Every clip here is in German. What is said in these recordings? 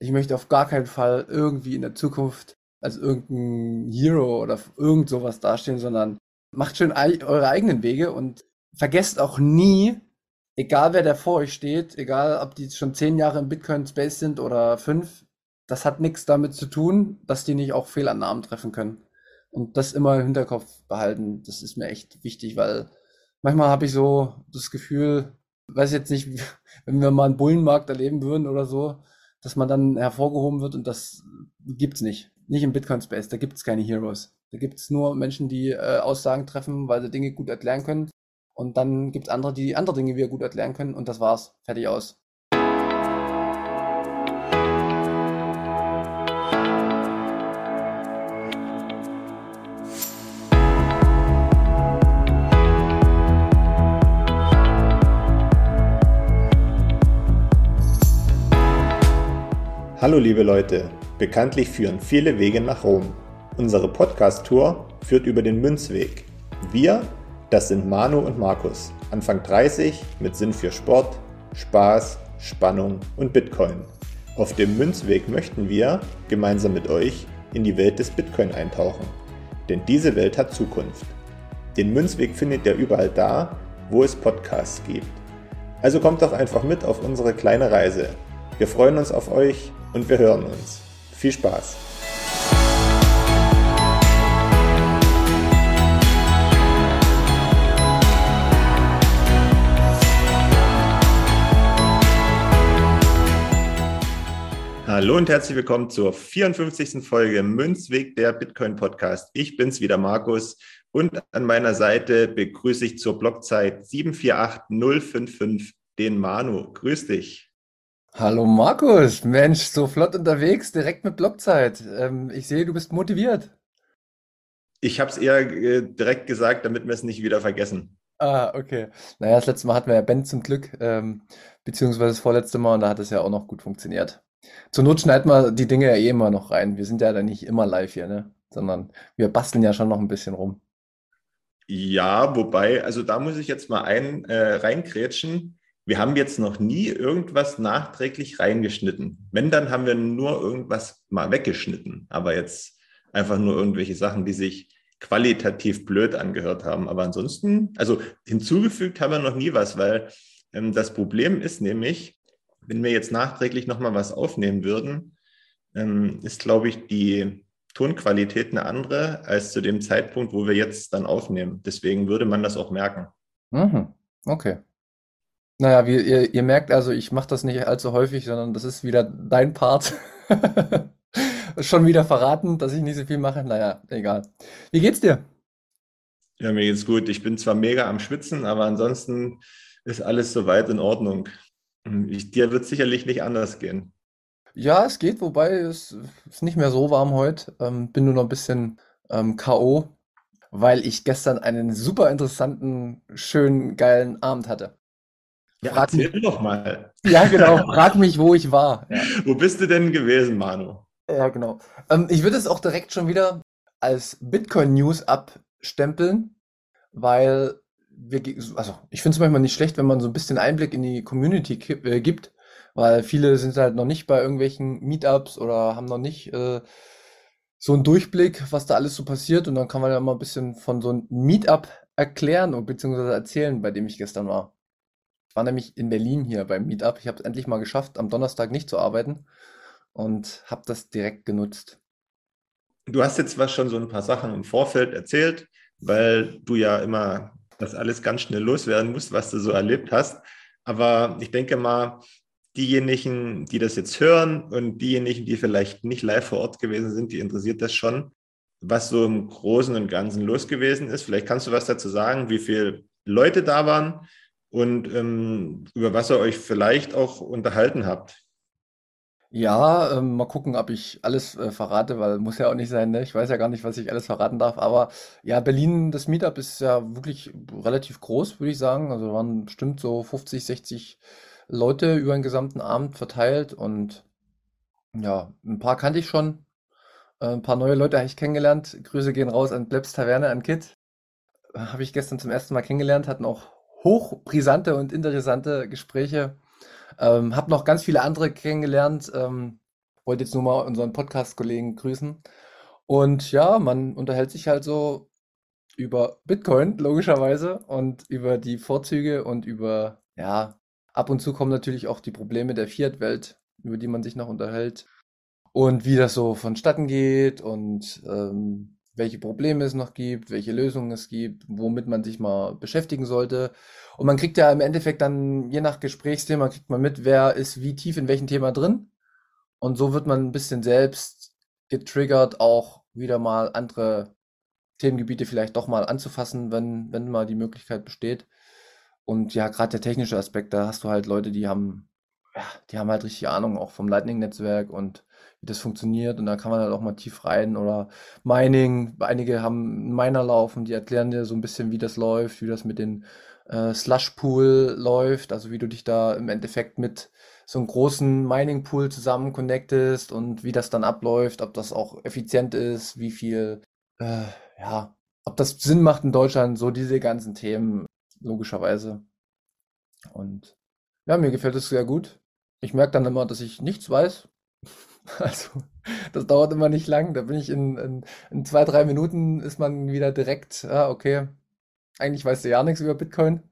ich möchte auf gar keinen Fall irgendwie in der Zukunft als irgendein Hero oder irgend sowas dastehen, sondern macht schön eure eigenen Wege und vergesst auch nie, egal wer da vor euch steht, egal ob die schon zehn Jahre im Bitcoin Space sind oder fünf, das hat nichts damit zu tun, dass die nicht auch Fehlannahmen treffen können. Und das immer im Hinterkopf behalten, das ist mir echt wichtig, weil manchmal habe ich so das Gefühl, weiß jetzt nicht, wenn wir mal einen Bullenmarkt erleben würden oder so, dass man dann hervorgehoben wird und das gibt's nicht. Nicht im Bitcoin Space, da gibt's keine Heroes. Da gibt's nur Menschen, die äh, Aussagen treffen, weil sie Dinge gut erklären können. Und dann gibt's andere, die andere Dinge wieder gut erklären können und das war's. Fertig aus. Hallo liebe Leute, bekanntlich führen viele Wege nach Rom. Unsere Podcast-Tour führt über den Münzweg. Wir, das sind Manu und Markus, Anfang 30 mit Sinn für Sport, Spaß, Spannung und Bitcoin. Auf dem Münzweg möchten wir, gemeinsam mit euch, in die Welt des Bitcoin eintauchen. Denn diese Welt hat Zukunft. Den Münzweg findet ihr überall da, wo es Podcasts gibt. Also kommt doch einfach mit auf unsere kleine Reise. Wir freuen uns auf euch und wir hören uns. Viel Spaß! Hallo und herzlich willkommen zur 54. Folge Münzweg der Bitcoin Podcast. Ich bin's wieder, Markus, und an meiner Seite begrüße ich zur Blockzeit 748055 den Manu. Grüß dich. Hallo Markus, Mensch, so flott unterwegs, direkt mit Blockzeit. Ähm, ich sehe, du bist motiviert. Ich habe es eher äh, direkt gesagt, damit wir es nicht wieder vergessen. Ah, okay. Naja, das letzte Mal hatten wir ja Ben zum Glück, ähm, beziehungsweise das vorletzte Mal, und da hat es ja auch noch gut funktioniert. Zur Not schneiden wir die Dinge ja eh immer noch rein. Wir sind ja dann nicht immer live hier, ne? Sondern wir basteln ja schon noch ein bisschen rum. Ja, wobei, also da muss ich jetzt mal ein äh, reingrätschen wir haben jetzt noch nie irgendwas nachträglich reingeschnitten. Wenn, dann haben wir nur irgendwas mal weggeschnitten. Aber jetzt einfach nur irgendwelche Sachen, die sich qualitativ blöd angehört haben. Aber ansonsten, also hinzugefügt haben wir noch nie was, weil ähm, das Problem ist nämlich, wenn wir jetzt nachträglich nochmal was aufnehmen würden, ähm, ist, glaube ich, die Tonqualität eine andere als zu dem Zeitpunkt, wo wir jetzt dann aufnehmen. Deswegen würde man das auch merken. Mhm. Okay. Naja, wie ihr, ihr merkt also, ich mache das nicht allzu häufig, sondern das ist wieder dein Part. Schon wieder verraten, dass ich nicht so viel mache. Naja, egal. Wie geht's dir? Ja, mir geht's gut. Ich bin zwar mega am Schwitzen, aber ansonsten ist alles soweit in Ordnung. Ich, dir wird sicherlich nicht anders gehen. Ja, es geht, wobei es ist nicht mehr so warm heute. Ähm, bin nur noch ein bisschen ähm, K.O., weil ich gestern einen super interessanten, schönen, geilen Abend hatte. Ja, frag mich, doch mal. Ja, genau. Frag mich, wo ich war. Ja. Wo bist du denn gewesen, Manu? Ja, genau. Ähm, ich würde es auch direkt schon wieder als Bitcoin News abstempeln, weil wir, also ich finde es manchmal nicht schlecht, wenn man so ein bisschen Einblick in die Community äh, gibt, weil viele sind halt noch nicht bei irgendwelchen Meetups oder haben noch nicht äh, so einen Durchblick, was da alles so passiert und dann kann man ja mal ein bisschen von so einem Meetup erklären und beziehungsweise erzählen, bei dem ich gestern war. Ich war nämlich in Berlin hier beim Meetup. Ich habe es endlich mal geschafft, am Donnerstag nicht zu arbeiten und habe das direkt genutzt. Du hast jetzt was schon so ein paar Sachen im Vorfeld erzählt, weil du ja immer das alles ganz schnell loswerden musst, was du so erlebt hast. Aber ich denke mal, diejenigen, die das jetzt hören und diejenigen, die vielleicht nicht live vor Ort gewesen sind, die interessiert das schon, was so im Großen und Ganzen los gewesen ist. Vielleicht kannst du was dazu sagen, wie viele Leute da waren, und ähm, über was ihr euch vielleicht auch unterhalten habt. Ja, ähm, mal gucken, ob ich alles äh, verrate, weil muss ja auch nicht sein, ne? Ich weiß ja gar nicht, was ich alles verraten darf. Aber ja, Berlin, das Meetup ist ja wirklich relativ groß, würde ich sagen. Also waren bestimmt so 50, 60 Leute über den gesamten Abend verteilt und ja, ein paar kannte ich schon. Äh, ein paar neue Leute habe ich kennengelernt. Grüße gehen raus an Plebs Taverne, an Kit. Habe ich gestern zum ersten Mal kennengelernt, hatten auch hochbrisante und interessante Gespräche. Ähm, habe noch ganz viele andere kennengelernt. Ähm, wollte jetzt nur mal unseren Podcast-Kollegen grüßen. Und ja, man unterhält sich halt so über Bitcoin, logischerweise, und über die Vorzüge und über, ja, ab und zu kommen natürlich auch die Probleme der Fiat-Welt, über die man sich noch unterhält. Und wie das so vonstatten geht und ähm, welche Probleme es noch gibt, welche Lösungen es gibt, womit man sich mal beschäftigen sollte. Und man kriegt ja im Endeffekt dann, je nach Gesprächsthema, kriegt man mit, wer ist wie tief in welchem Thema drin. Und so wird man ein bisschen selbst getriggert, auch wieder mal andere Themengebiete vielleicht doch mal anzufassen, wenn, wenn mal die Möglichkeit besteht. Und ja, gerade der technische Aspekt, da hast du halt Leute, die haben, ja, die haben halt richtig Ahnung auch vom Lightning-Netzwerk und wie das funktioniert. Und da kann man halt auch mal tief rein oder Mining. Einige haben Miner laufen, die erklären dir so ein bisschen, wie das läuft, wie das mit den äh, Slush Pool läuft, also wie du dich da im Endeffekt mit so einem großen Mining Pool zusammen connectest und wie das dann abläuft, ob das auch effizient ist, wie viel, äh, ja, ob das Sinn macht in Deutschland, so diese ganzen Themen, logischerweise. Und ja, mir gefällt es sehr gut. Ich merke dann immer, dass ich nichts weiß. Also, das dauert immer nicht lang. Da bin ich in, in, in zwei, drei Minuten ist man wieder direkt, ja, okay, eigentlich weißt du ja nichts über Bitcoin.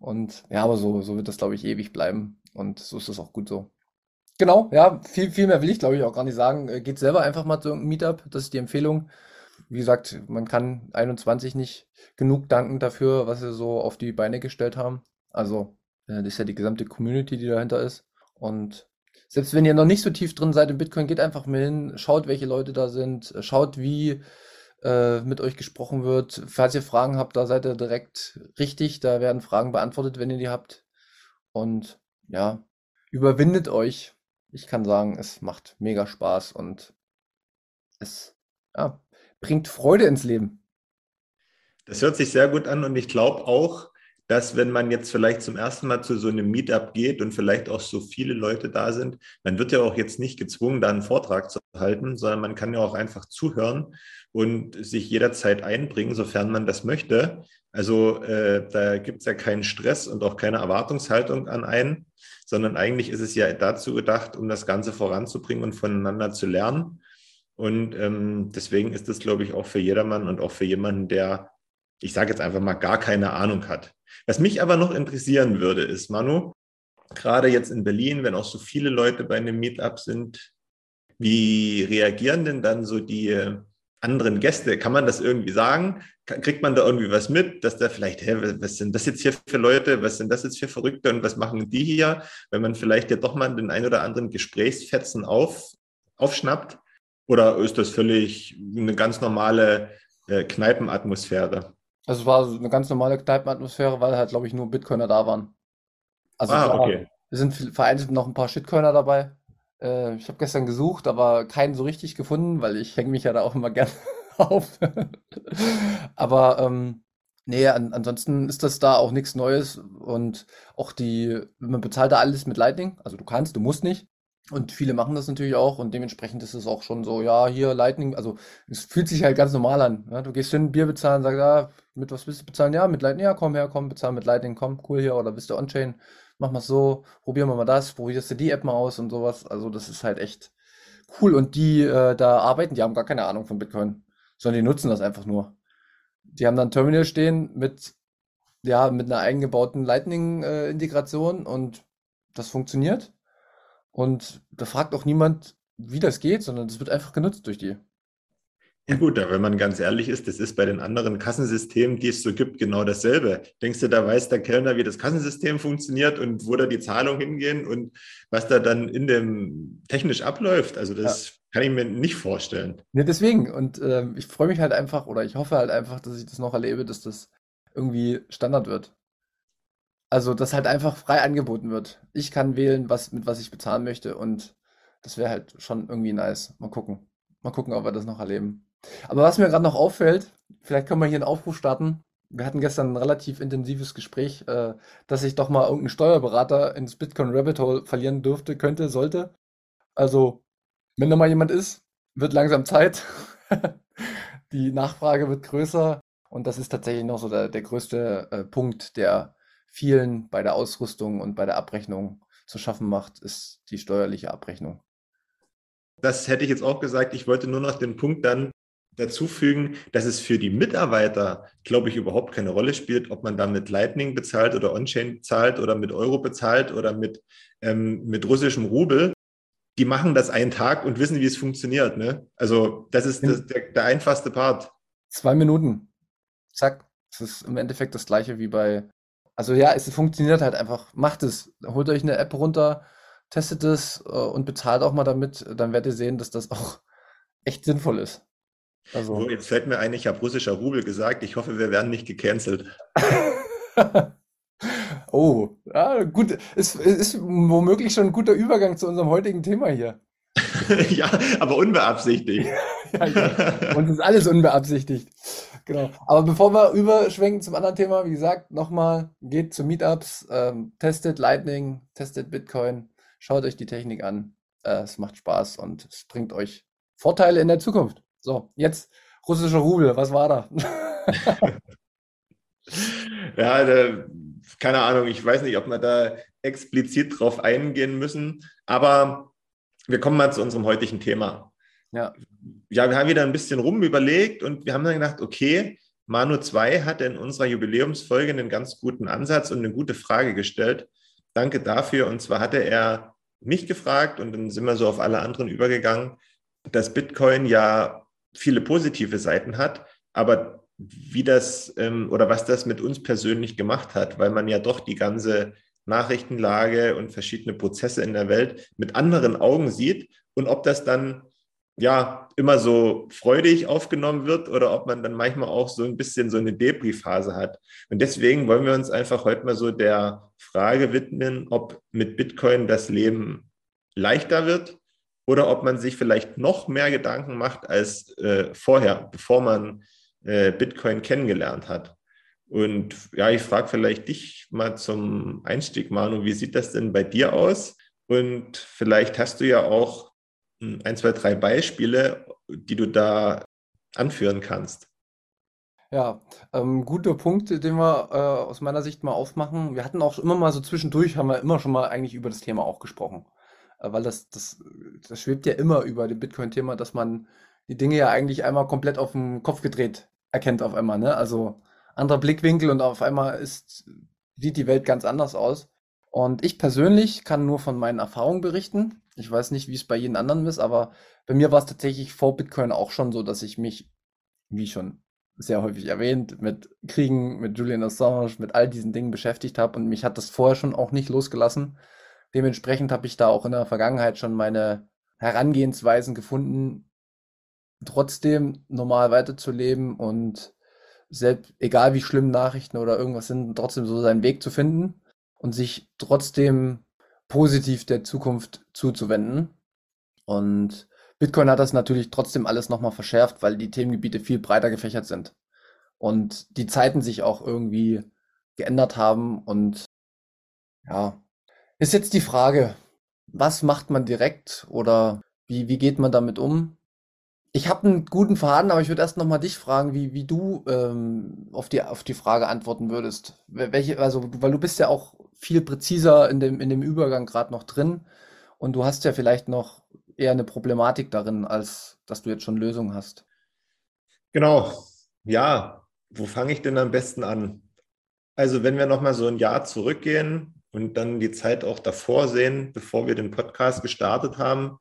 Und ja, aber so, so wird das, glaube ich, ewig bleiben. Und so ist das auch gut so. Genau, ja, viel, viel mehr will ich, glaube ich, auch gar nicht sagen. Äh, geht selber einfach mal zu irgendeinem Meetup. Das ist die Empfehlung. Wie gesagt, man kann 21 nicht genug danken dafür, was sie so auf die Beine gestellt haben. Also, das ist ja die gesamte Community, die dahinter ist. Und selbst wenn ihr noch nicht so tief drin seid in Bitcoin, geht einfach mal hin, schaut, welche Leute da sind, schaut, wie äh, mit euch gesprochen wird. Falls ihr Fragen habt, da seid ihr direkt richtig. Da werden Fragen beantwortet, wenn ihr die habt. Und ja, überwindet euch. Ich kann sagen, es macht mega Spaß und es ja, bringt Freude ins Leben. Das hört sich sehr gut an und ich glaube auch, dass wenn man jetzt vielleicht zum ersten Mal zu so einem Meetup geht und vielleicht auch so viele Leute da sind, man wird ja auch jetzt nicht gezwungen, da einen Vortrag zu halten, sondern man kann ja auch einfach zuhören und sich jederzeit einbringen, sofern man das möchte. Also äh, da gibt es ja keinen Stress und auch keine Erwartungshaltung an einen, sondern eigentlich ist es ja dazu gedacht, um das Ganze voranzubringen und voneinander zu lernen. Und ähm, deswegen ist es, glaube ich, auch für jedermann und auch für jemanden, der, ich sage jetzt einfach mal, gar keine Ahnung hat. Was mich aber noch interessieren würde, ist, Manu, gerade jetzt in Berlin, wenn auch so viele Leute bei einem Meetup sind, wie reagieren denn dann so die anderen Gäste? Kann man das irgendwie sagen? Kriegt man da irgendwie was mit, dass da vielleicht, hä, was sind das jetzt hier für Leute? Was sind das jetzt für Verrückte und was machen die hier? Wenn man vielleicht ja doch mal den ein oder anderen Gesprächsfetzen auf, aufschnappt? Oder ist das völlig eine ganz normale äh, Kneipenatmosphäre? Also es war eine ganz normale Kneipenatmosphäre, weil halt, glaube ich, nur Bitcoiner da waren. Also ah, klar, okay. es sind vereinzelt noch ein paar Shitcoiner dabei. Äh, ich habe gestern gesucht, aber keinen so richtig gefunden, weil ich hänge mich ja da auch immer gern auf. aber ähm, nee, an, ansonsten ist das da auch nichts Neues und auch die, man bezahlt da alles mit Lightning. Also du kannst, du musst nicht. Und viele machen das natürlich auch und dementsprechend ist es auch schon so, ja, hier Lightning, also es fühlt sich halt ganz normal an. Ja? Du gehst hin, Bier bezahlen, sagst, ja, mit was willst du bezahlen? Ja, mit Lightning, ja, komm her, komm, bezahl mit Lightning, komm, cool hier, oder bist du on-chain, mach mal so, probieren wir mal das, probierst du die App mal aus und sowas. Also das ist halt echt cool. Und die äh, da arbeiten, die haben gar keine Ahnung von Bitcoin, sondern die nutzen das einfach nur. Die haben dann Terminal stehen mit, ja, mit einer eingebauten Lightning-Integration äh, und das funktioniert. Und da fragt auch niemand, wie das geht, sondern das wird einfach genutzt durch die. Ja gut, wenn man ganz ehrlich ist, das ist bei den anderen Kassensystemen, die es so gibt, genau dasselbe. Denkst du, da weiß der Kellner, wie das Kassensystem funktioniert und wo da die Zahlungen hingehen und was da dann in dem technisch abläuft? Also das ja. kann ich mir nicht vorstellen. Ja, deswegen. Und äh, ich freue mich halt einfach oder ich hoffe halt einfach, dass ich das noch erlebe, dass das irgendwie Standard wird. Also, dass halt einfach frei angeboten wird. Ich kann wählen, was, mit was ich bezahlen möchte und das wäre halt schon irgendwie nice. Mal gucken. Mal gucken, ob wir das noch erleben. Aber was mir gerade noch auffällt, vielleicht können wir hier einen Aufruf starten. Wir hatten gestern ein relativ intensives Gespräch, äh, dass ich doch mal irgendeinen Steuerberater ins Bitcoin Rabbit Hole verlieren dürfte, könnte, sollte. Also, wenn da mal jemand ist, wird langsam Zeit. Die Nachfrage wird größer und das ist tatsächlich noch so der, der größte äh, Punkt, der vielen bei der Ausrüstung und bei der Abrechnung zu schaffen macht, ist die steuerliche Abrechnung. Das hätte ich jetzt auch gesagt. Ich wollte nur noch den Punkt dann dazu fügen, dass es für die Mitarbeiter, glaube ich, überhaupt keine Rolle spielt, ob man da mit Lightning bezahlt oder On-Chain bezahlt oder mit Euro bezahlt oder mit, ähm, mit russischem Rubel. Die machen das einen Tag und wissen, wie es funktioniert. Ne? Also das ist das, der, der einfachste Part. Zwei Minuten. Zack. Das ist im Endeffekt das gleiche wie bei. Also ja, es funktioniert halt einfach. Macht es. Holt euch eine App runter, testet es äh, und bezahlt auch mal damit. Dann werdet ihr sehen, dass das auch echt sinnvoll ist. Also. So, jetzt fällt mir ein, ich habe russischer Rubel gesagt. Ich hoffe, wir werden nicht gecancelt. oh, ja, gut. Es ist, ist womöglich schon ein guter Übergang zu unserem heutigen Thema hier. ja, aber unbeabsichtigt. Und es ist alles unbeabsichtigt. Genau. Aber bevor wir überschwenken zum anderen Thema, wie gesagt, nochmal, geht zu Meetups, ähm, testet Lightning, testet Bitcoin, schaut euch die Technik an. Äh, es macht Spaß und es bringt euch Vorteile in der Zukunft. So, jetzt russischer Rubel, was war da? ja, da, keine Ahnung, ich weiß nicht, ob wir da explizit drauf eingehen müssen, aber wir kommen mal zu unserem heutigen Thema. Ja. Ja, wir haben wieder ein bisschen rum überlegt und wir haben dann gedacht, okay, Manu 2 hat in unserer Jubiläumsfolge einen ganz guten Ansatz und eine gute Frage gestellt. Danke dafür. Und zwar hatte er mich gefragt und dann sind wir so auf alle anderen übergegangen, dass Bitcoin ja viele positive Seiten hat, aber wie das ähm, oder was das mit uns persönlich gemacht hat, weil man ja doch die ganze Nachrichtenlage und verschiedene Prozesse in der Welt mit anderen Augen sieht und ob das dann ja immer so freudig aufgenommen wird oder ob man dann manchmal auch so ein bisschen so eine Debris-Phase hat. Und deswegen wollen wir uns einfach heute mal so der Frage widmen, ob mit Bitcoin das Leben leichter wird oder ob man sich vielleicht noch mehr Gedanken macht als äh, vorher, bevor man äh, Bitcoin kennengelernt hat. Und ja, ich frage vielleicht dich mal zum Einstieg, Manu, wie sieht das denn bei dir aus? Und vielleicht hast du ja auch ein, zwei, drei Beispiele, die du da anführen kannst. Ja, ähm, guter Punkt, den wir äh, aus meiner Sicht mal aufmachen. Wir hatten auch immer mal so zwischendurch, haben wir immer schon mal eigentlich über das Thema auch gesprochen. Äh, weil das, das, das schwebt ja immer über dem Bitcoin-Thema, dass man die Dinge ja eigentlich einmal komplett auf den Kopf gedreht erkennt auf einmal. Ne? Also anderer Blickwinkel und auf einmal ist, sieht die Welt ganz anders aus. Und ich persönlich kann nur von meinen Erfahrungen berichten. Ich weiß nicht, wie es bei jedem anderen ist, aber bei mir war es tatsächlich vor Bitcoin auch schon so, dass ich mich, wie schon sehr häufig erwähnt, mit Kriegen, mit Julian Assange, mit all diesen Dingen beschäftigt habe und mich hat das vorher schon auch nicht losgelassen. Dementsprechend habe ich da auch in der Vergangenheit schon meine Herangehensweisen gefunden, trotzdem normal weiterzuleben und selbst, egal wie schlimm Nachrichten oder irgendwas sind, trotzdem so seinen Weg zu finden und sich trotzdem positiv der Zukunft zuzuwenden. Und Bitcoin hat das natürlich trotzdem alles nochmal verschärft, weil die Themengebiete viel breiter gefächert sind. Und die Zeiten sich auch irgendwie geändert haben. Und ja, ist jetzt die Frage, was macht man direkt oder wie, wie geht man damit um? Ich habe einen guten Faden, aber ich würde erst noch mal dich fragen, wie, wie du ähm, auf, die, auf die Frage antworten würdest. Welche, also, weil du bist ja auch viel präziser in dem, in dem Übergang gerade noch drin und du hast ja vielleicht noch eher eine Problematik darin, als dass du jetzt schon Lösungen hast. Genau. Ja, wo fange ich denn am besten an? Also, wenn wir noch mal so ein Jahr zurückgehen und dann die Zeit auch davor sehen, bevor wir den Podcast gestartet haben,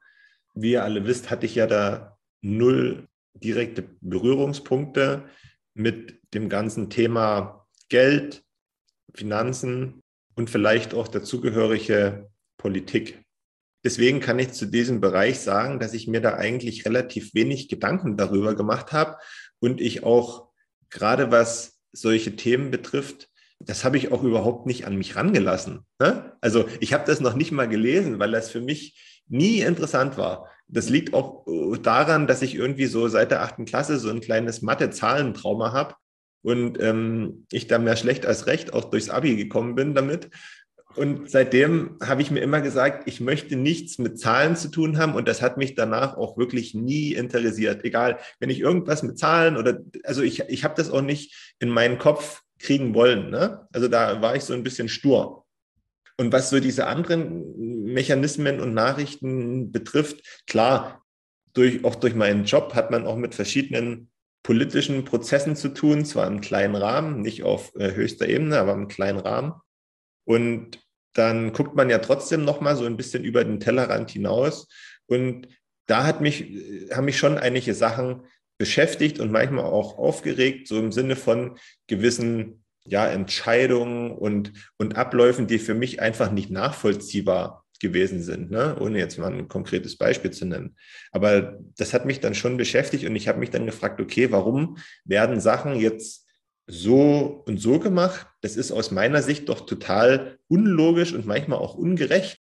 wie ihr alle wisst, hatte ich ja da null direkte Berührungspunkte mit dem ganzen Thema Geld, Finanzen und vielleicht auch dazugehörige Politik. Deswegen kann ich zu diesem Bereich sagen, dass ich mir da eigentlich relativ wenig Gedanken darüber gemacht habe und ich auch gerade was solche Themen betrifft, das habe ich auch überhaupt nicht an mich rangelassen. Ne? Also ich habe das noch nicht mal gelesen, weil das für mich nie interessant war. Das liegt auch äh, daran, dass ich irgendwie so seit der achten Klasse so ein kleines Mathe-Zahlentrauma habe und ähm, ich da mehr schlecht als recht auch durchs Abi gekommen bin damit. Und seitdem habe ich mir immer gesagt, ich möchte nichts mit Zahlen zu tun haben und das hat mich danach auch wirklich nie interessiert. Egal, wenn ich irgendwas mit Zahlen oder, also ich, ich habe das auch nicht in meinen Kopf kriegen wollen. Ne? Also da war ich so ein bisschen stur. Und was so diese anderen Mechanismen und Nachrichten betrifft, klar, durch, auch durch meinen Job hat man auch mit verschiedenen politischen Prozessen zu tun, zwar im kleinen Rahmen, nicht auf äh, höchster Ebene, aber im kleinen Rahmen. Und dann guckt man ja trotzdem noch mal so ein bisschen über den Tellerrand hinaus. Und da hat mich, haben mich schon einige Sachen beschäftigt und manchmal auch aufgeregt, so im Sinne von gewissen ja, Entscheidungen und, und Abläufen, die für mich einfach nicht nachvollziehbar gewesen sind, ne? ohne jetzt mal ein konkretes Beispiel zu nennen. Aber das hat mich dann schon beschäftigt und ich habe mich dann gefragt, okay, warum werden Sachen jetzt so und so gemacht? Das ist aus meiner Sicht doch total unlogisch und manchmal auch ungerecht.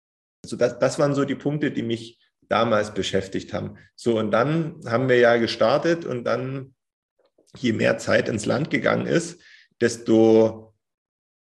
Also das, das waren so die Punkte, die mich damals beschäftigt haben. So, und dann haben wir ja gestartet und dann, je mehr Zeit ins Land gegangen ist, desto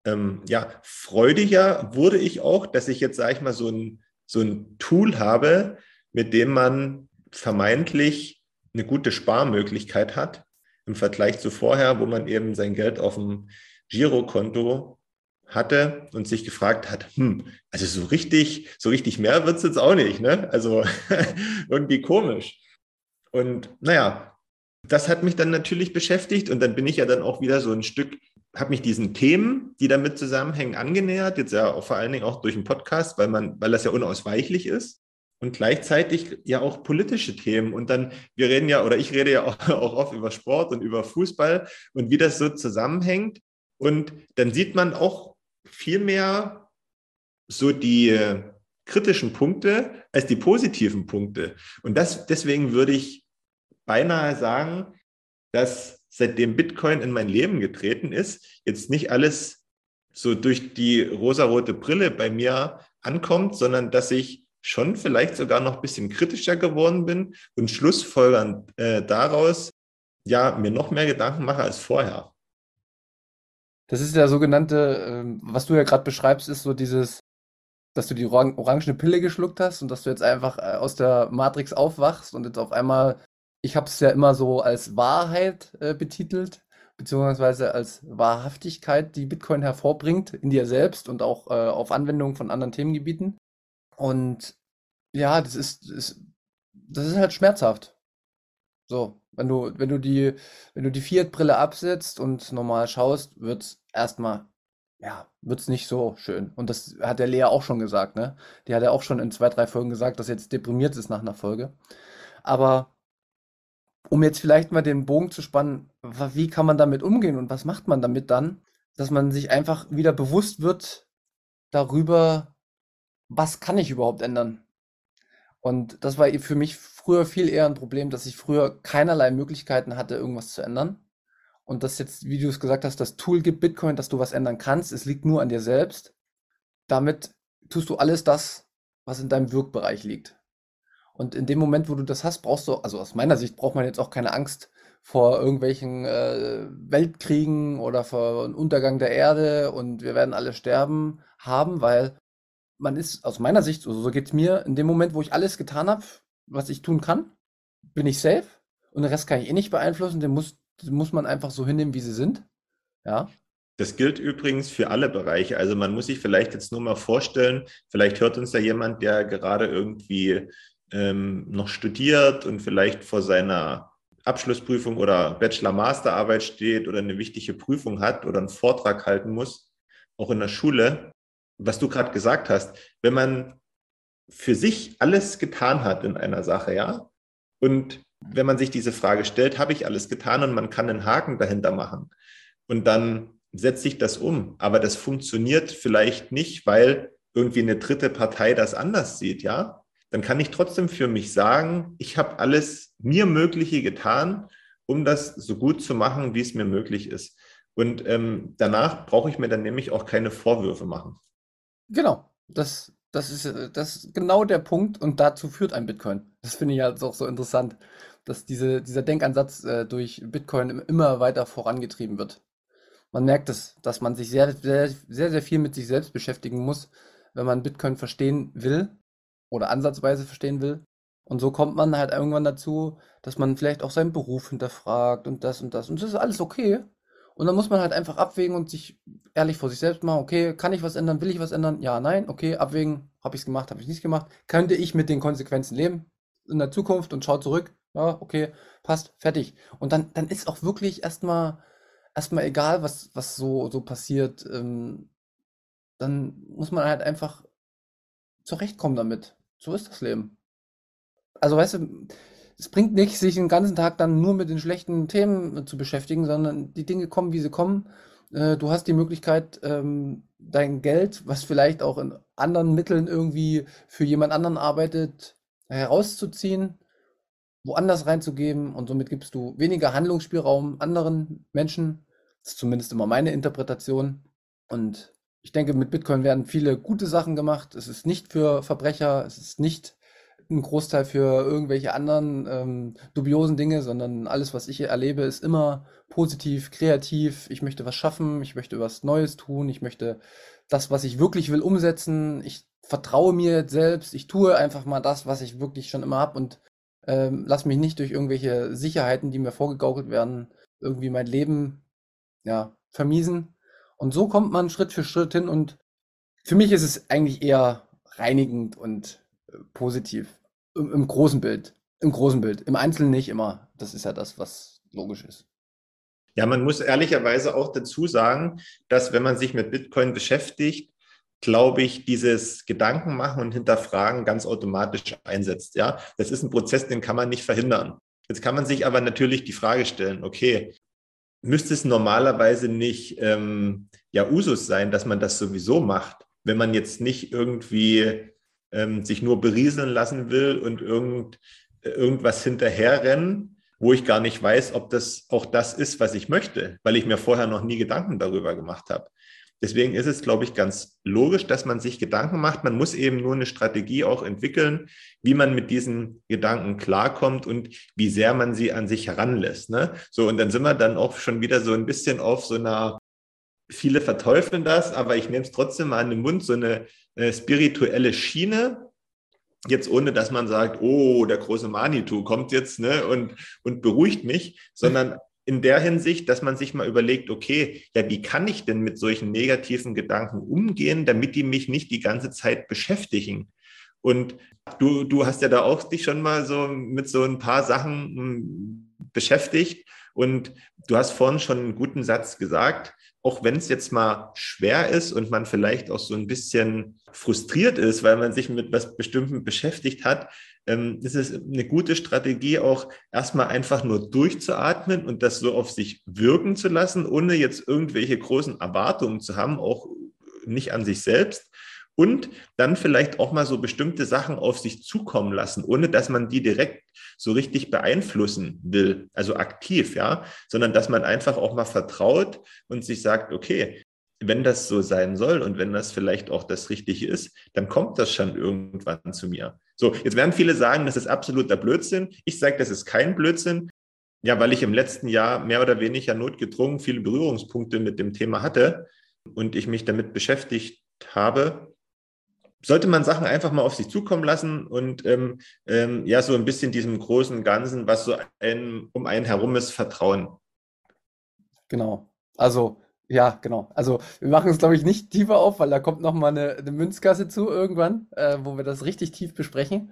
ähm, ja, freudiger wurde ich auch, dass ich jetzt, sage ich mal, so ein, so ein Tool habe, mit dem man vermeintlich eine gute Sparmöglichkeit hat im Vergleich zu vorher, wo man eben sein Geld auf dem Girokonto hatte und sich gefragt hat, hm, also so richtig, so richtig mehr wird es jetzt auch nicht, ne? Also irgendwie komisch. Und naja, das hat mich dann natürlich beschäftigt und dann bin ich ja dann auch wieder so ein Stück, habe mich diesen Themen, die damit zusammenhängen, angenähert, jetzt ja auch vor allen Dingen auch durch den Podcast, weil man, weil das ja unausweichlich ist und gleichzeitig ja auch politische Themen. Und dann, wir reden ja, oder ich rede ja auch, auch oft über Sport und über Fußball und wie das so zusammenhängt. Und dann sieht man auch viel mehr so die kritischen Punkte als die positiven Punkte. Und das, deswegen würde ich beinahe sagen, dass seitdem Bitcoin in mein Leben getreten ist, jetzt nicht alles so durch die rosarote Brille bei mir ankommt, sondern dass ich schon vielleicht sogar noch ein bisschen kritischer geworden bin und schlussfolgernd äh, daraus ja mir noch mehr Gedanken mache als vorher. Das ist der sogenannte, ähm, was du ja gerade beschreibst, ist so dieses, dass du die orang orangene Pille geschluckt hast und dass du jetzt einfach äh, aus der Matrix aufwachst und jetzt auf einmal ich habe es ja immer so als Wahrheit äh, betitelt, beziehungsweise als Wahrhaftigkeit, die Bitcoin hervorbringt in dir selbst und auch äh, auf Anwendungen von anderen Themengebieten. Und ja, das ist, ist, das ist halt schmerzhaft. So, wenn du, wenn du die, wenn du die Fiat-Brille absetzt und normal schaust, wird's erstmal, ja, wird's nicht so schön. Und das hat der Lea auch schon gesagt, ne? Die hat ja auch schon in zwei, drei Folgen gesagt, dass jetzt deprimiert ist nach einer Folge. Aber um jetzt vielleicht mal den Bogen zu spannen, wie kann man damit umgehen und was macht man damit dann, dass man sich einfach wieder bewusst wird darüber, was kann ich überhaupt ändern? Und das war für mich früher viel eher ein Problem, dass ich früher keinerlei Möglichkeiten hatte, irgendwas zu ändern. Und dass jetzt, wie du es gesagt hast, das Tool gibt Bitcoin, dass du was ändern kannst. Es liegt nur an dir selbst. Damit tust du alles das, was in deinem Wirkbereich liegt. Und in dem Moment, wo du das hast, brauchst du, also aus meiner Sicht braucht man jetzt auch keine Angst vor irgendwelchen äh, Weltkriegen oder vor einem Untergang der Erde und wir werden alle sterben haben, weil man ist aus meiner Sicht, also so geht es mir, in dem Moment, wo ich alles getan habe, was ich tun kann, bin ich safe und den Rest kann ich eh nicht beeinflussen, den muss, den muss man einfach so hinnehmen, wie sie sind. Ja. Das gilt übrigens für alle Bereiche. Also man muss sich vielleicht jetzt nur mal vorstellen, vielleicht hört uns da jemand, der gerade irgendwie ähm, noch studiert und vielleicht vor seiner Abschlussprüfung oder Bachelor-Masterarbeit steht oder eine wichtige Prüfung hat oder einen Vortrag halten muss, auch in der Schule, was du gerade gesagt hast, wenn man für sich alles getan hat in einer Sache, ja, und wenn man sich diese Frage stellt, habe ich alles getan und man kann einen Haken dahinter machen und dann setzt sich das um, aber das funktioniert vielleicht nicht, weil irgendwie eine dritte Partei das anders sieht, ja, dann kann ich trotzdem für mich sagen, ich habe alles mir Mögliche getan, um das so gut zu machen, wie es mir möglich ist. Und ähm, danach brauche ich mir dann nämlich auch keine Vorwürfe machen. Genau, das, das, ist, das ist genau der Punkt und dazu führt ein Bitcoin. Das finde ich halt auch so interessant, dass diese, dieser Denkansatz äh, durch Bitcoin immer weiter vorangetrieben wird. Man merkt es, dass man sich sehr, sehr, sehr, sehr viel mit sich selbst beschäftigen muss, wenn man Bitcoin verstehen will oder ansatzweise verstehen will. Und so kommt man halt irgendwann dazu, dass man vielleicht auch seinen Beruf hinterfragt und das und das. Und das ist alles okay. Und dann muss man halt einfach abwägen und sich ehrlich vor sich selbst machen, okay, kann ich was ändern, will ich was ändern? Ja, nein, okay, abwägen, habe ich es gemacht, habe ich nicht gemacht. Könnte ich mit den Konsequenzen leben? in der Zukunft und schau zurück. Ja, okay, passt, fertig. Und dann, dann ist auch wirklich erstmal erstmal egal, was, was so, so passiert. Ähm, dann muss man halt einfach zurechtkommen damit. So ist das Leben. Also, weißt du, es bringt nichts, sich den ganzen Tag dann nur mit den schlechten Themen zu beschäftigen, sondern die Dinge kommen, wie sie kommen. Äh, du hast die Möglichkeit, ähm, dein Geld, was vielleicht auch in anderen Mitteln irgendwie für jemand anderen arbeitet, herauszuziehen, woanders reinzugeben und somit gibst du weniger Handlungsspielraum anderen Menschen. Das ist zumindest immer meine Interpretation. Und ich denke, mit Bitcoin werden viele gute Sachen gemacht. Es ist nicht für Verbrecher, es ist nicht ein Großteil für irgendwelche anderen ähm, dubiosen Dinge, sondern alles, was ich erlebe, ist immer positiv, kreativ. Ich möchte was schaffen, ich möchte was Neues tun, ich möchte das, was ich wirklich will, umsetzen. Ich vertraue mir selbst, ich tue einfach mal das, was ich wirklich schon immer habe und ähm, lass mich nicht durch irgendwelche Sicherheiten, die mir vorgegaukelt werden, irgendwie mein Leben ja, vermiesen. Und so kommt man Schritt für Schritt hin und für mich ist es eigentlich eher reinigend und äh, positiv. Im, Im, großen Bild. Im großen Bild. Im Einzelnen nicht immer. Das ist ja das, was logisch ist. Ja, man muss ehrlicherweise auch dazu sagen, dass wenn man sich mit Bitcoin beschäftigt, glaube ich, dieses Gedanken machen und hinterfragen ganz automatisch einsetzt. Ja, das ist ein Prozess, den kann man nicht verhindern. Jetzt kann man sich aber natürlich die Frage stellen, okay, müsste es normalerweise nicht ähm, ja Usus sein, dass man das sowieso macht, wenn man jetzt nicht irgendwie ähm, sich nur berieseln lassen will und irgend, irgendwas hinterherrennen, wo ich gar nicht weiß, ob das auch das ist, was ich möchte, weil ich mir vorher noch nie Gedanken darüber gemacht habe. Deswegen ist es, glaube ich, ganz logisch, dass man sich Gedanken macht. Man muss eben nur eine Strategie auch entwickeln, wie man mit diesen Gedanken klarkommt und wie sehr man sie an sich heranlässt. Ne? So, und dann sind wir dann auch schon wieder so ein bisschen auf so einer, viele verteufeln das, aber ich nehme es trotzdem mal an den Mund, so eine äh, spirituelle Schiene, jetzt ohne dass man sagt, oh, der große Manitou kommt jetzt ne, und, und beruhigt mich, sondern in der Hinsicht, dass man sich mal überlegt, okay, ja, wie kann ich denn mit solchen negativen Gedanken umgehen, damit die mich nicht die ganze Zeit beschäftigen? Und du, du hast ja da auch dich schon mal so mit so ein paar Sachen hm, beschäftigt und du hast vorhin schon einen guten Satz gesagt, auch wenn es jetzt mal schwer ist und man vielleicht auch so ein bisschen frustriert ist, weil man sich mit was Bestimmtem beschäftigt hat, ähm, ist es eine gute Strategie, auch erstmal einfach nur durchzuatmen und das so auf sich wirken zu lassen, ohne jetzt irgendwelche großen Erwartungen zu haben, auch nicht an sich selbst. Und dann vielleicht auch mal so bestimmte Sachen auf sich zukommen lassen, ohne dass man die direkt so richtig beeinflussen will, also aktiv, ja, sondern dass man einfach auch mal vertraut und sich sagt, okay, wenn das so sein soll und wenn das vielleicht auch das Richtige ist, dann kommt das schon irgendwann zu mir. So, jetzt werden viele sagen, das ist absoluter Blödsinn. Ich sage, das ist kein Blödsinn. Ja, weil ich im letzten Jahr mehr oder weniger notgedrungen viele Berührungspunkte mit dem Thema hatte und ich mich damit beschäftigt habe, sollte man Sachen einfach mal auf sich zukommen lassen und ähm, ähm, ja, so ein bisschen diesem großen Ganzen, was so ein, um einen herum ist, vertrauen. Genau. Also ja, genau. Also wir machen es, glaube ich, nicht tiefer auf, weil da kommt noch mal eine, eine Münzkasse zu irgendwann, äh, wo wir das richtig tief besprechen.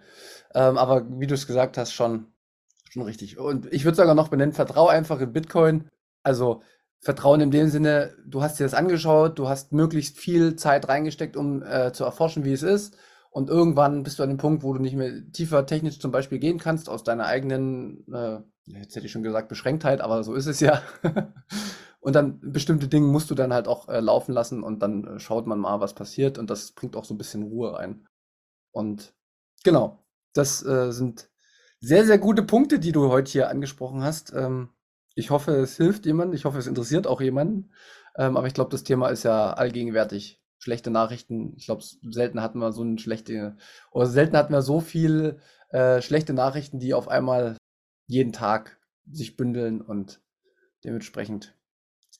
Ähm, aber wie du es gesagt hast, schon, schon richtig. Und ich würde sogar noch benennen, vertrau einfach in Bitcoin. Also Vertrauen in dem Sinne, du hast dir das angeschaut, du hast möglichst viel Zeit reingesteckt, um äh, zu erforschen, wie es ist. Und irgendwann bist du an dem Punkt, wo du nicht mehr tiefer technisch zum Beispiel gehen kannst, aus deiner eigenen, äh, jetzt hätte ich schon gesagt, Beschränktheit, aber so ist es ja. Und dann bestimmte Dinge musst du dann halt auch äh, laufen lassen und dann äh, schaut man mal, was passiert und das bringt auch so ein bisschen Ruhe rein. Und genau, das äh, sind sehr, sehr gute Punkte, die du heute hier angesprochen hast. Ähm, ich hoffe, es hilft jemandem, ich hoffe, es interessiert auch jemanden. Ähm, aber ich glaube, das Thema ist ja allgegenwärtig. Schlechte Nachrichten, ich glaube, selten hatten wir so eine schlechte, oder selten hatten wir so viel äh, schlechte Nachrichten, die auf einmal jeden Tag sich bündeln und dementsprechend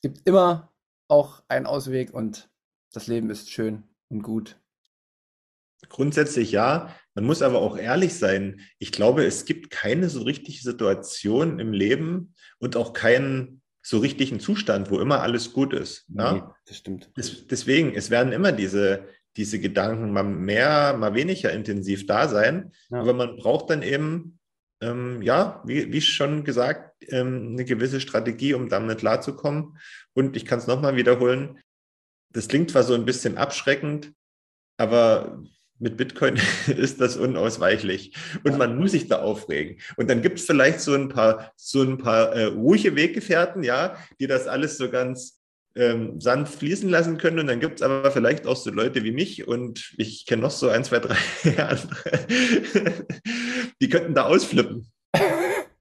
gibt immer auch einen Ausweg und das Leben ist schön und gut. Grundsätzlich ja. Man muss aber auch ehrlich sein. Ich glaube, es gibt keine so richtige Situation im Leben und auch keinen so richtigen Zustand, wo immer alles gut ist. Nee, das stimmt. deswegen, es werden immer diese, diese Gedanken mal mehr, mal weniger intensiv da sein. Ja. Aber man braucht dann eben, ähm, ja, wie, wie schon gesagt, ähm, eine gewisse Strategie, um damit klarzukommen. Und ich kann es nochmal wiederholen. Das klingt zwar so ein bisschen abschreckend, aber mit Bitcoin ist das unausweichlich und man muss sich da aufregen. Und dann gibt es vielleicht so ein paar, so ein paar äh, ruhige Weggefährten, ja, die das alles so ganz ähm, sanft fließen lassen können. Und dann gibt es aber vielleicht auch so Leute wie mich und ich kenne noch so ein, zwei, drei andere, die könnten da ausflippen.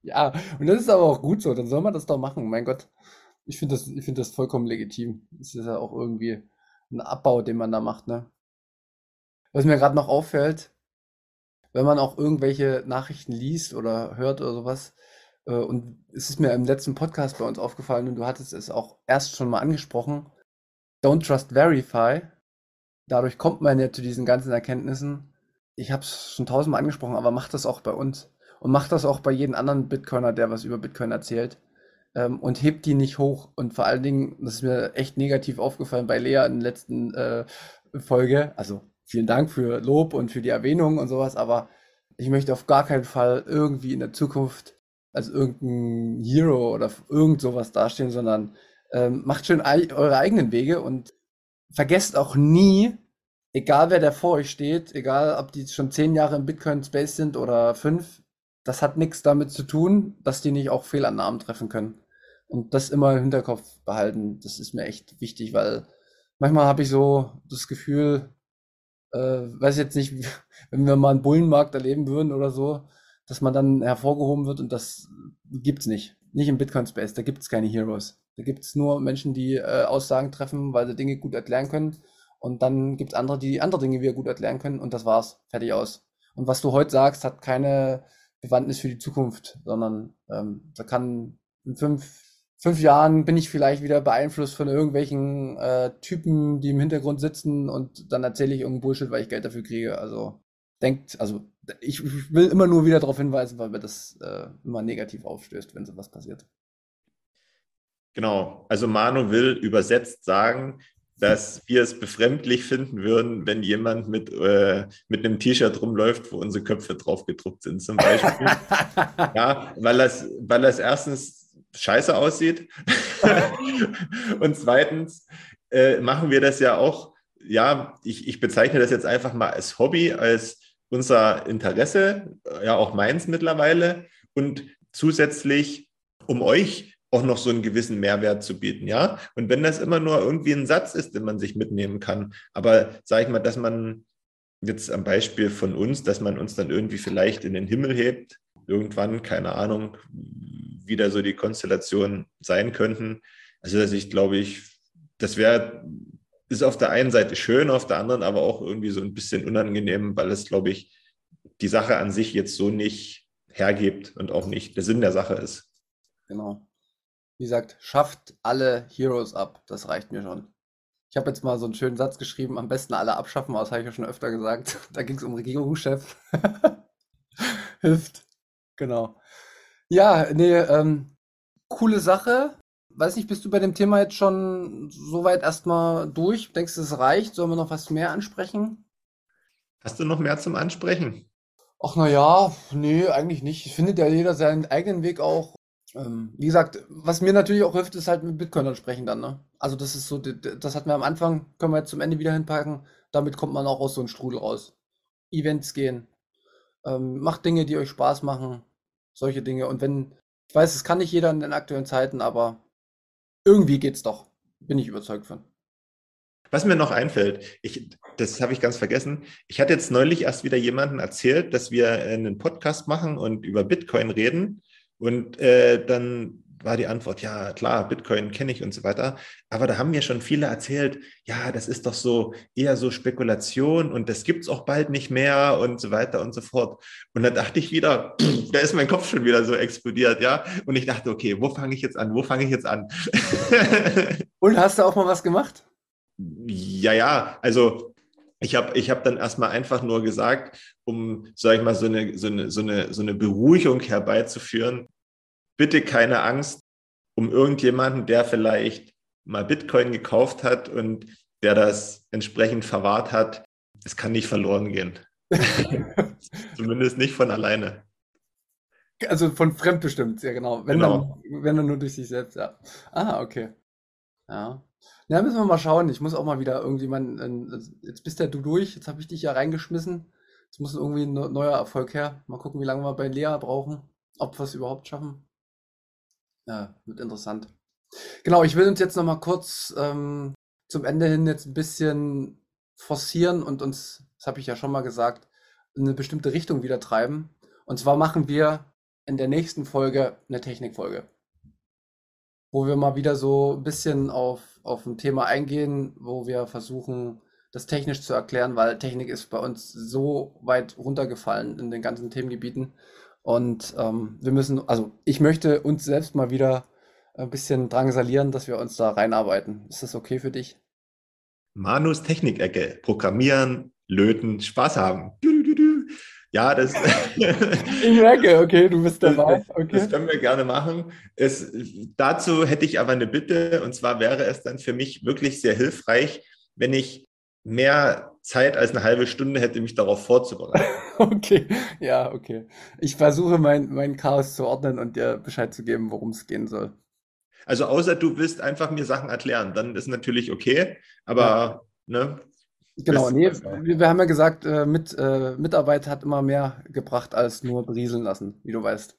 Ja, und das ist aber auch gut so. Dann soll man das doch machen. Mein Gott, ich finde das, ich das vollkommen legitim. Das ist ja auch irgendwie ein Abbau, den man da macht, ne? Was mir gerade noch auffällt, wenn man auch irgendwelche Nachrichten liest oder hört oder sowas, äh, und es ist mir im letzten Podcast bei uns aufgefallen und du hattest es auch erst schon mal angesprochen, Don't Trust Verify. Dadurch kommt man ja zu diesen ganzen Erkenntnissen. Ich habe es schon tausendmal angesprochen, aber macht das auch bei uns. Und macht das auch bei jedem anderen Bitcoiner, der was über Bitcoin erzählt. Ähm, und hebt die nicht hoch. Und vor allen Dingen, das ist mir echt negativ aufgefallen bei Lea in der letzten äh, Folge. Also vielen Dank für Lob und für die Erwähnung und sowas, aber ich möchte auf gar keinen Fall irgendwie in der Zukunft als irgendein Hero oder irgend sowas dastehen, sondern ähm, macht schön eure eigenen Wege und vergesst auch nie, egal wer da vor euch steht, egal ob die schon zehn Jahre im Bitcoin-Space sind oder fünf, das hat nichts damit zu tun, dass die nicht auch Fehlannahmen treffen können. Und das immer im Hinterkopf behalten, das ist mir echt wichtig, weil manchmal habe ich so das Gefühl, äh, weiß jetzt nicht, wenn wir mal einen Bullenmarkt erleben würden oder so, dass man dann hervorgehoben wird und das gibt's nicht. Nicht im Bitcoin Space, da gibt's keine Heroes. Da gibt's nur Menschen, die äh, Aussagen treffen, weil sie Dinge gut erklären können. Und dann gibt's andere, die andere Dinge wieder gut erklären können und das war's. Fertig aus. Und was du heute sagst, hat keine Bewandtnis für die Zukunft, sondern ähm, da kann in fünf, fünf Jahren bin ich vielleicht wieder beeinflusst von irgendwelchen äh, Typen, die im Hintergrund sitzen und dann erzähle ich irgendeinen Bullshit, weil ich Geld dafür kriege. Also denkt, also ich will immer nur wieder darauf hinweisen, weil mir das äh, immer negativ aufstößt, wenn sowas passiert. Genau, also Manu will übersetzt sagen, dass wir es befremdlich finden würden, wenn jemand mit, äh, mit einem T-Shirt rumläuft, wo unsere Köpfe drauf gedruckt sind, zum Beispiel. ja, weil das, weil das erstens scheiße aussieht und zweitens äh, machen wir das ja auch, ja, ich, ich bezeichne das jetzt einfach mal als Hobby, als unser Interesse, ja auch meins mittlerweile und zusätzlich, um euch auch noch so einen gewissen Mehrwert zu bieten, ja. Und wenn das immer nur irgendwie ein Satz ist, den man sich mitnehmen kann, aber sage ich mal, dass man jetzt am Beispiel von uns, dass man uns dann irgendwie vielleicht in den Himmel hebt, irgendwann, keine Ahnung, wie da so die Konstellationen sein könnten. Also, dass ich glaube ich, das wäre ist auf der einen Seite schön, auf der anderen aber auch irgendwie so ein bisschen unangenehm, weil es, glaube ich, die Sache an sich jetzt so nicht hergibt und auch nicht der Sinn der Sache ist. Genau. Wie gesagt, schafft alle Heroes ab. Das reicht mir schon. Ich habe jetzt mal so einen schönen Satz geschrieben, am besten alle abschaffen, aber das habe ich ja schon öfter gesagt. Da ging es um Regierungschef. Hilft. Genau. Ja, nee, ähm, coole Sache weiß nicht, bist du bei dem Thema jetzt schon soweit erstmal durch? Denkst du, es reicht? Sollen wir noch was mehr ansprechen? Hast du noch mehr zum Ansprechen? Ach naja, nee, eigentlich nicht. Ich finde ja jeder seinen eigenen Weg auch. Ähm, wie gesagt, was mir natürlich auch hilft, ist halt mit Bitcoinern sprechen dann. Ne? Also das ist so, das hatten wir am Anfang, können wir jetzt zum Ende wieder hinpacken. Damit kommt man auch aus so einem Strudel raus. Events gehen, ähm, macht Dinge, die euch Spaß machen, solche Dinge. Und wenn, ich weiß, es kann nicht jeder in den aktuellen Zeiten, aber irgendwie geht's doch. Bin ich überzeugt von. Was mir noch einfällt, ich, das habe ich ganz vergessen. Ich hatte jetzt neulich erst wieder jemanden erzählt, dass wir einen Podcast machen und über Bitcoin reden. Und äh, dann war die Antwort, ja klar, Bitcoin kenne ich und so weiter. Aber da haben mir schon viele erzählt, ja, das ist doch so eher so Spekulation und das gibt es auch bald nicht mehr und so weiter und so fort. Und dann dachte ich wieder, pff, da ist mein Kopf schon wieder so explodiert, ja. Und ich dachte, okay, wo fange ich jetzt an? Wo fange ich jetzt an? und hast du auch mal was gemacht? Ja, ja, also ich habe ich hab dann erstmal einfach nur gesagt, um, sage ich mal, so eine, so, eine, so, eine, so eine Beruhigung herbeizuführen, bitte keine Angst um irgendjemanden, der vielleicht mal Bitcoin gekauft hat und der das entsprechend verwahrt hat, es kann nicht verloren gehen. Zumindest nicht von alleine. Also von fremdbestimmt, ja genau. Wenn, genau. Dann, wenn dann nur durch sich selbst, ja. Ah, okay. Ja. Ja, müssen wir mal schauen. Ich muss auch mal wieder irgendwie mein, jetzt bist ja du durch, jetzt habe ich dich ja reingeschmissen. Jetzt muss irgendwie ein neuer Erfolg her. Mal gucken, wie lange wir bei Lea brauchen, ob wir es überhaupt schaffen. Ja, wird interessant. Genau, ich will uns jetzt noch mal kurz ähm, zum Ende hin jetzt ein bisschen forcieren und uns, das habe ich ja schon mal gesagt, in eine bestimmte Richtung wieder treiben. Und zwar machen wir in der nächsten Folge eine Technikfolge, wo wir mal wieder so ein bisschen auf, auf ein Thema eingehen, wo wir versuchen, das technisch zu erklären, weil Technik ist bei uns so weit runtergefallen in den ganzen Themengebieten. Und ähm, wir müssen, also ich möchte uns selbst mal wieder ein bisschen drangsalieren, dass wir uns da reinarbeiten. Ist das okay für dich? Manus Technikecke. Programmieren, löten, Spaß haben. Ja, das. ich merke, okay, du bist dabei. Okay. Das können wir gerne machen. Es, dazu hätte ich aber eine Bitte, und zwar wäre es dann für mich wirklich sehr hilfreich, wenn ich mehr Zeit als eine halbe Stunde hätte, mich darauf vorzubereiten. okay, ja, okay. Ich versuche mein, mein Chaos zu ordnen und dir Bescheid zu geben, worum es gehen soll. Also außer du willst einfach mir Sachen erklären, dann ist natürlich okay, aber ja. ne, Genau, nee, wir haben ja gesagt, äh, mit, äh, Mitarbeit hat immer mehr gebracht als nur berieseln lassen, wie du weißt.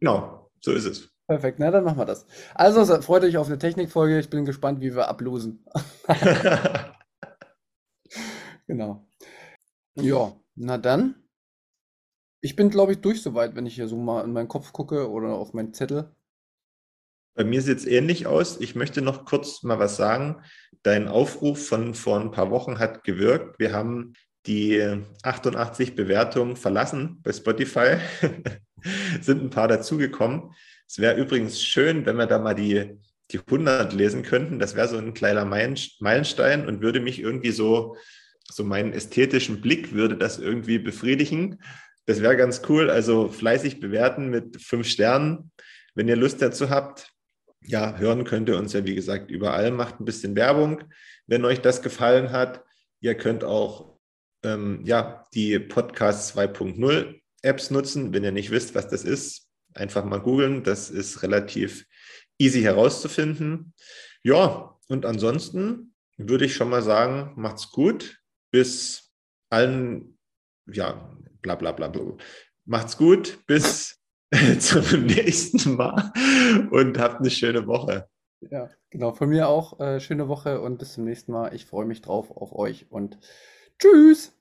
Genau, so ist es. Perfekt, na dann machen wir das. Also freut euch auf eine Technikfolge. Ich bin gespannt, wie wir ablosen. genau. Ja, na dann. Ich bin, glaube ich, durch soweit, wenn ich hier so mal in meinen Kopf gucke oder auf meinen Zettel. Bei mir sieht es ähnlich aus. Ich möchte noch kurz mal was sagen. Dein Aufruf von vor ein paar Wochen hat gewirkt. Wir haben die 88 Bewertungen verlassen bei Spotify. Sind ein paar dazugekommen. Es wäre übrigens schön, wenn wir da mal die, die 100 lesen könnten. Das wäre so ein kleiner Meilenstein und würde mich irgendwie so, so meinen ästhetischen Blick würde das irgendwie befriedigen. Das wäre ganz cool. Also fleißig bewerten mit fünf Sternen. Wenn ihr Lust dazu habt, ja, hören könnt ihr uns ja, wie gesagt, überall. Macht ein bisschen Werbung, wenn euch das gefallen hat. Ihr könnt auch ähm, ja, die Podcast 2.0 Apps nutzen. Wenn ihr nicht wisst, was das ist, einfach mal googeln. Das ist relativ easy herauszufinden. Ja, und ansonsten würde ich schon mal sagen, macht's gut. Bis allen, ja, bla bla bla bla. Macht's gut. Bis zum nächsten Mal und habt eine schöne Woche. Ja, genau. Von mir auch äh, schöne Woche und bis zum nächsten Mal. Ich freue mich drauf auf euch und tschüss.